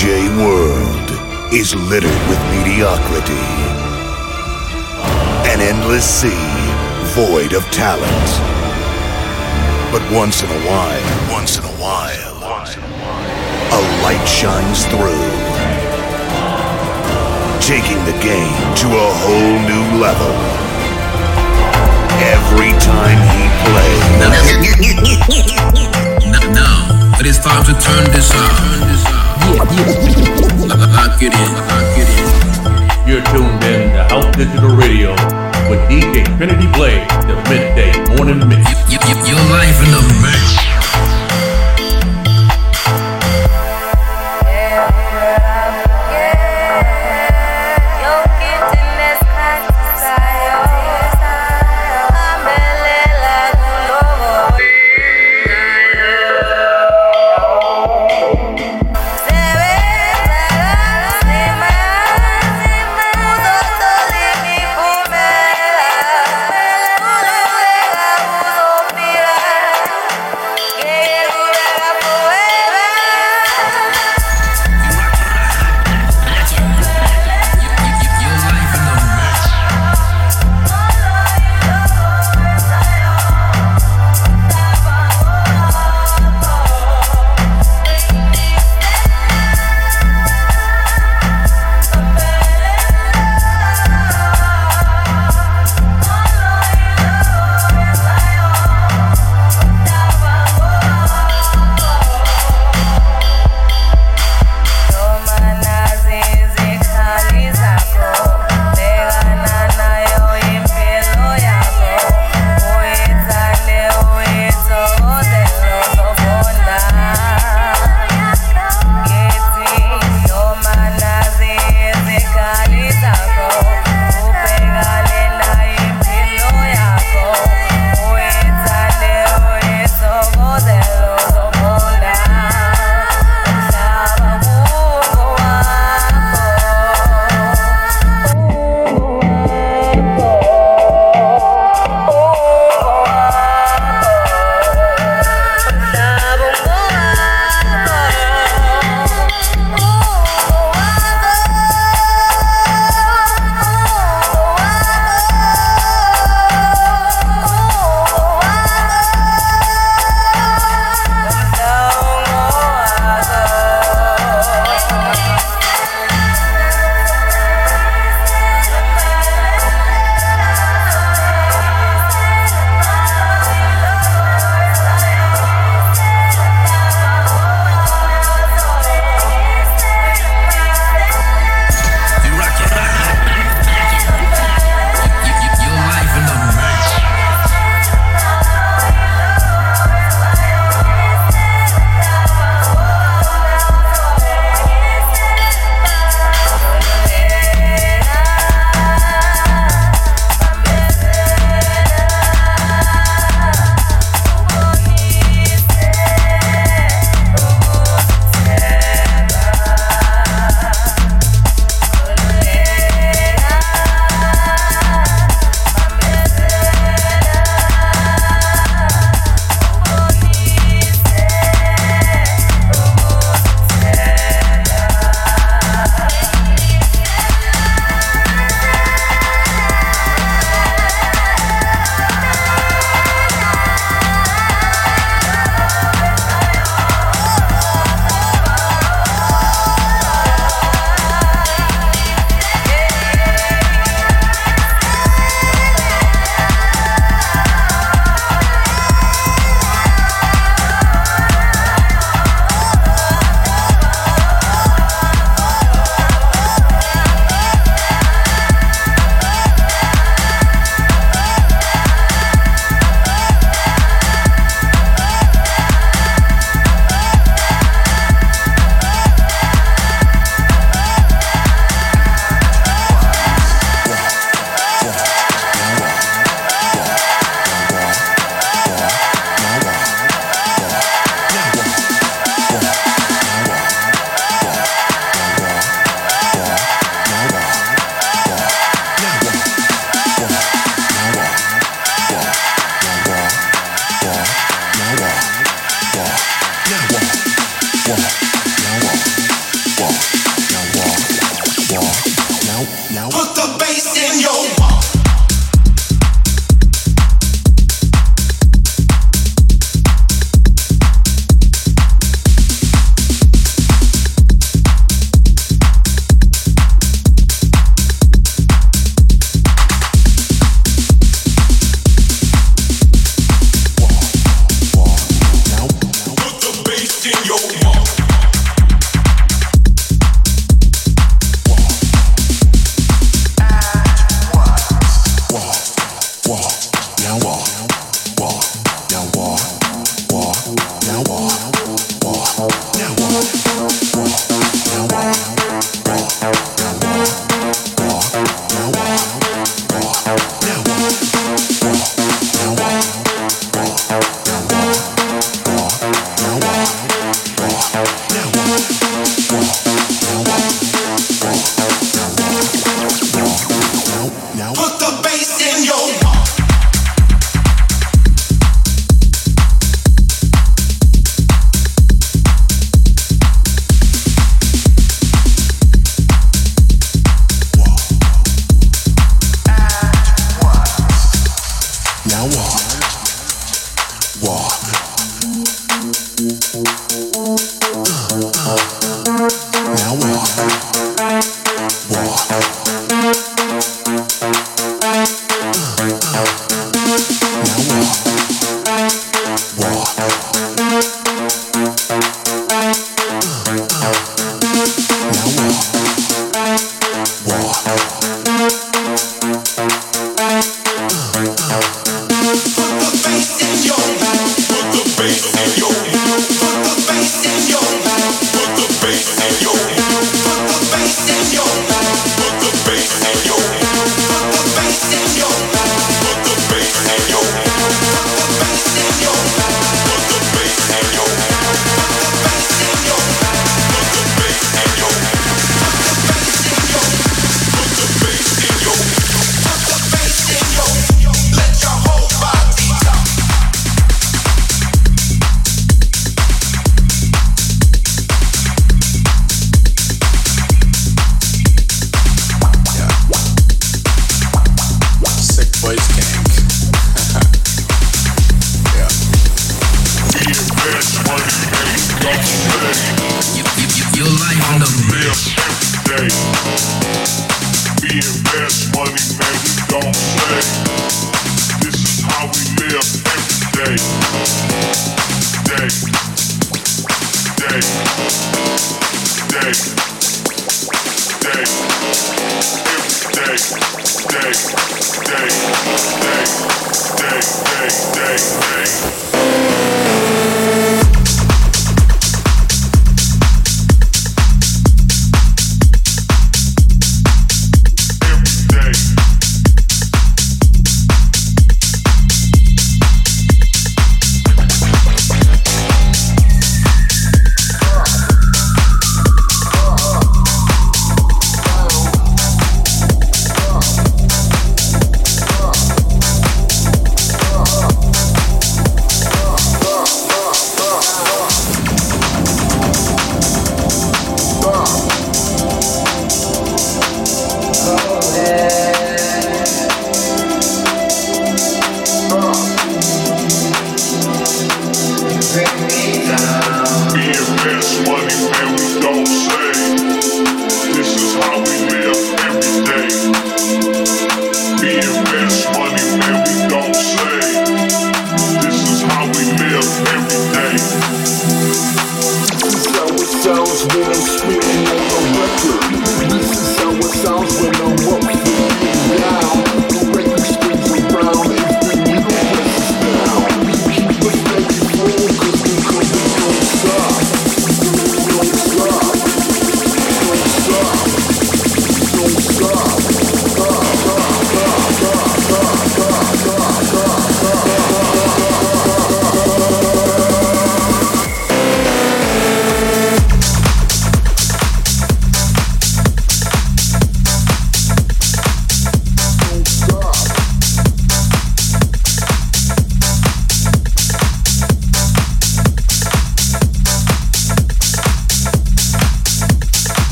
DJ world is littered with mediocrity. An endless sea void of talent. But once in a while, once in a while, a light shines through, taking the game to a whole new level. Every time he plays. Now, it is time to turn this up. Lock it in, lock it in. You're tuned in to House Digital Radio with DJ Trinity Blade, the midday morning mix. Y- y- your life in the mix.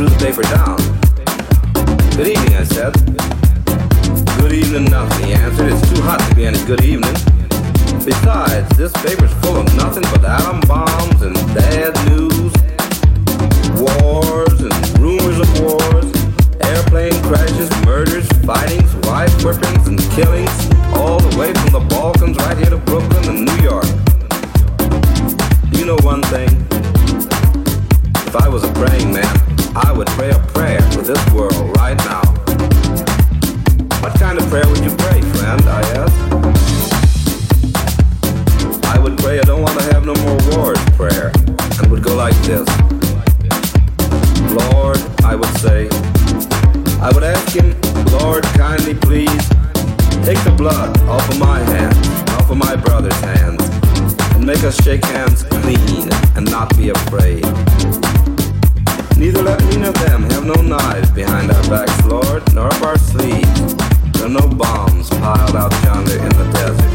threw the paper down. Good evening, I said. Good evening, nothing, he answered. It's too hot to be any good evening. Besides, this paper's full of nothing but atom bombs and bad news, wars and rumors of wars, airplane crashes, murders, fightings, wife whippings, and killings, all the way from the Balkans right here to Brooklyn and New York. Do you know one thing? If I was a praying man, I would pray a prayer for this world right now. What kind of prayer would you pray, friend? I asked. I would pray I don't want to have no more wars prayer, and would go like this. Lord, I would say, I would ask him, Lord, kindly please, take the blood off of my hands, off of my brother's hands, and make us shake hands clean and not be afraid. Neither let me of them have no knives behind our backs, Lord, nor up our sleeves. There are no bombs piled out yonder in the desert.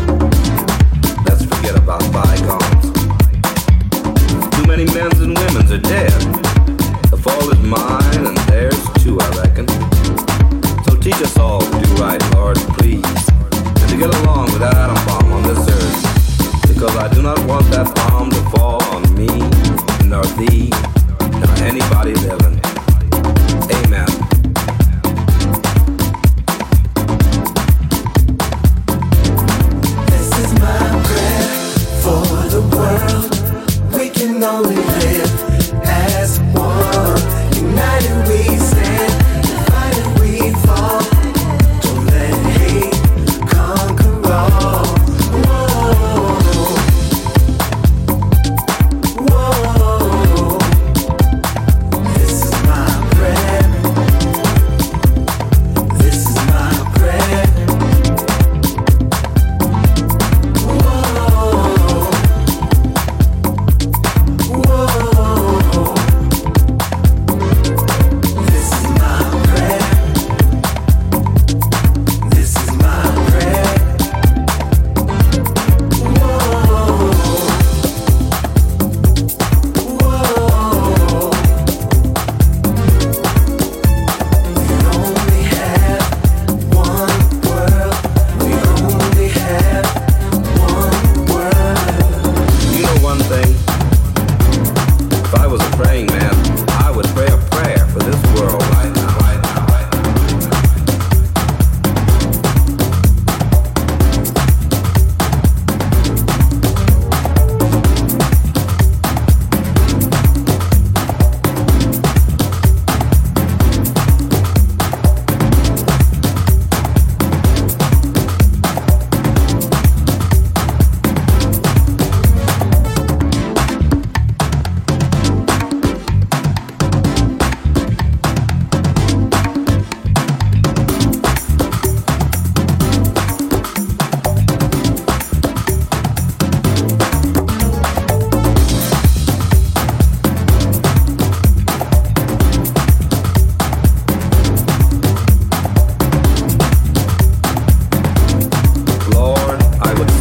Let's forget about bygones. Too many men's and women's are dead. The fall is mine and theirs too, I reckon. So teach us all to do right, Lord, please. And to get along without atom bomb on this earth. Because I do not want that bomb to fall on me nor thee anybody living. Amen.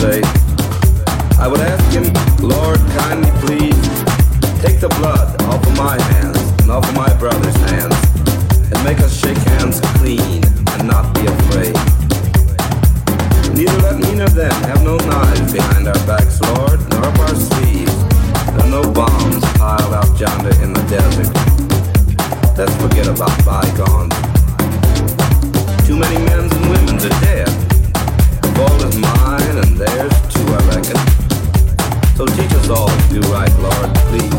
say, I would ask him, Lord, kindly please, take the blood off of my hands and off of my brother's hands, and make us shake hands clean and not be afraid. Neither let me nor them have no knives behind our backs, Lord, nor up our sleeves, nor no bombs piled out yonder in the desert. Let's forget about bygones. Too many men and women are dead. The ball is mine mine and theirs too, I reckon. So teach us all to do right, Lord, please,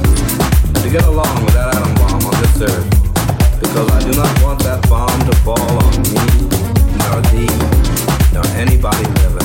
and to get along with that atom bomb on this earth, because I do not want that bomb to fall on me, nor thee, nor anybody living.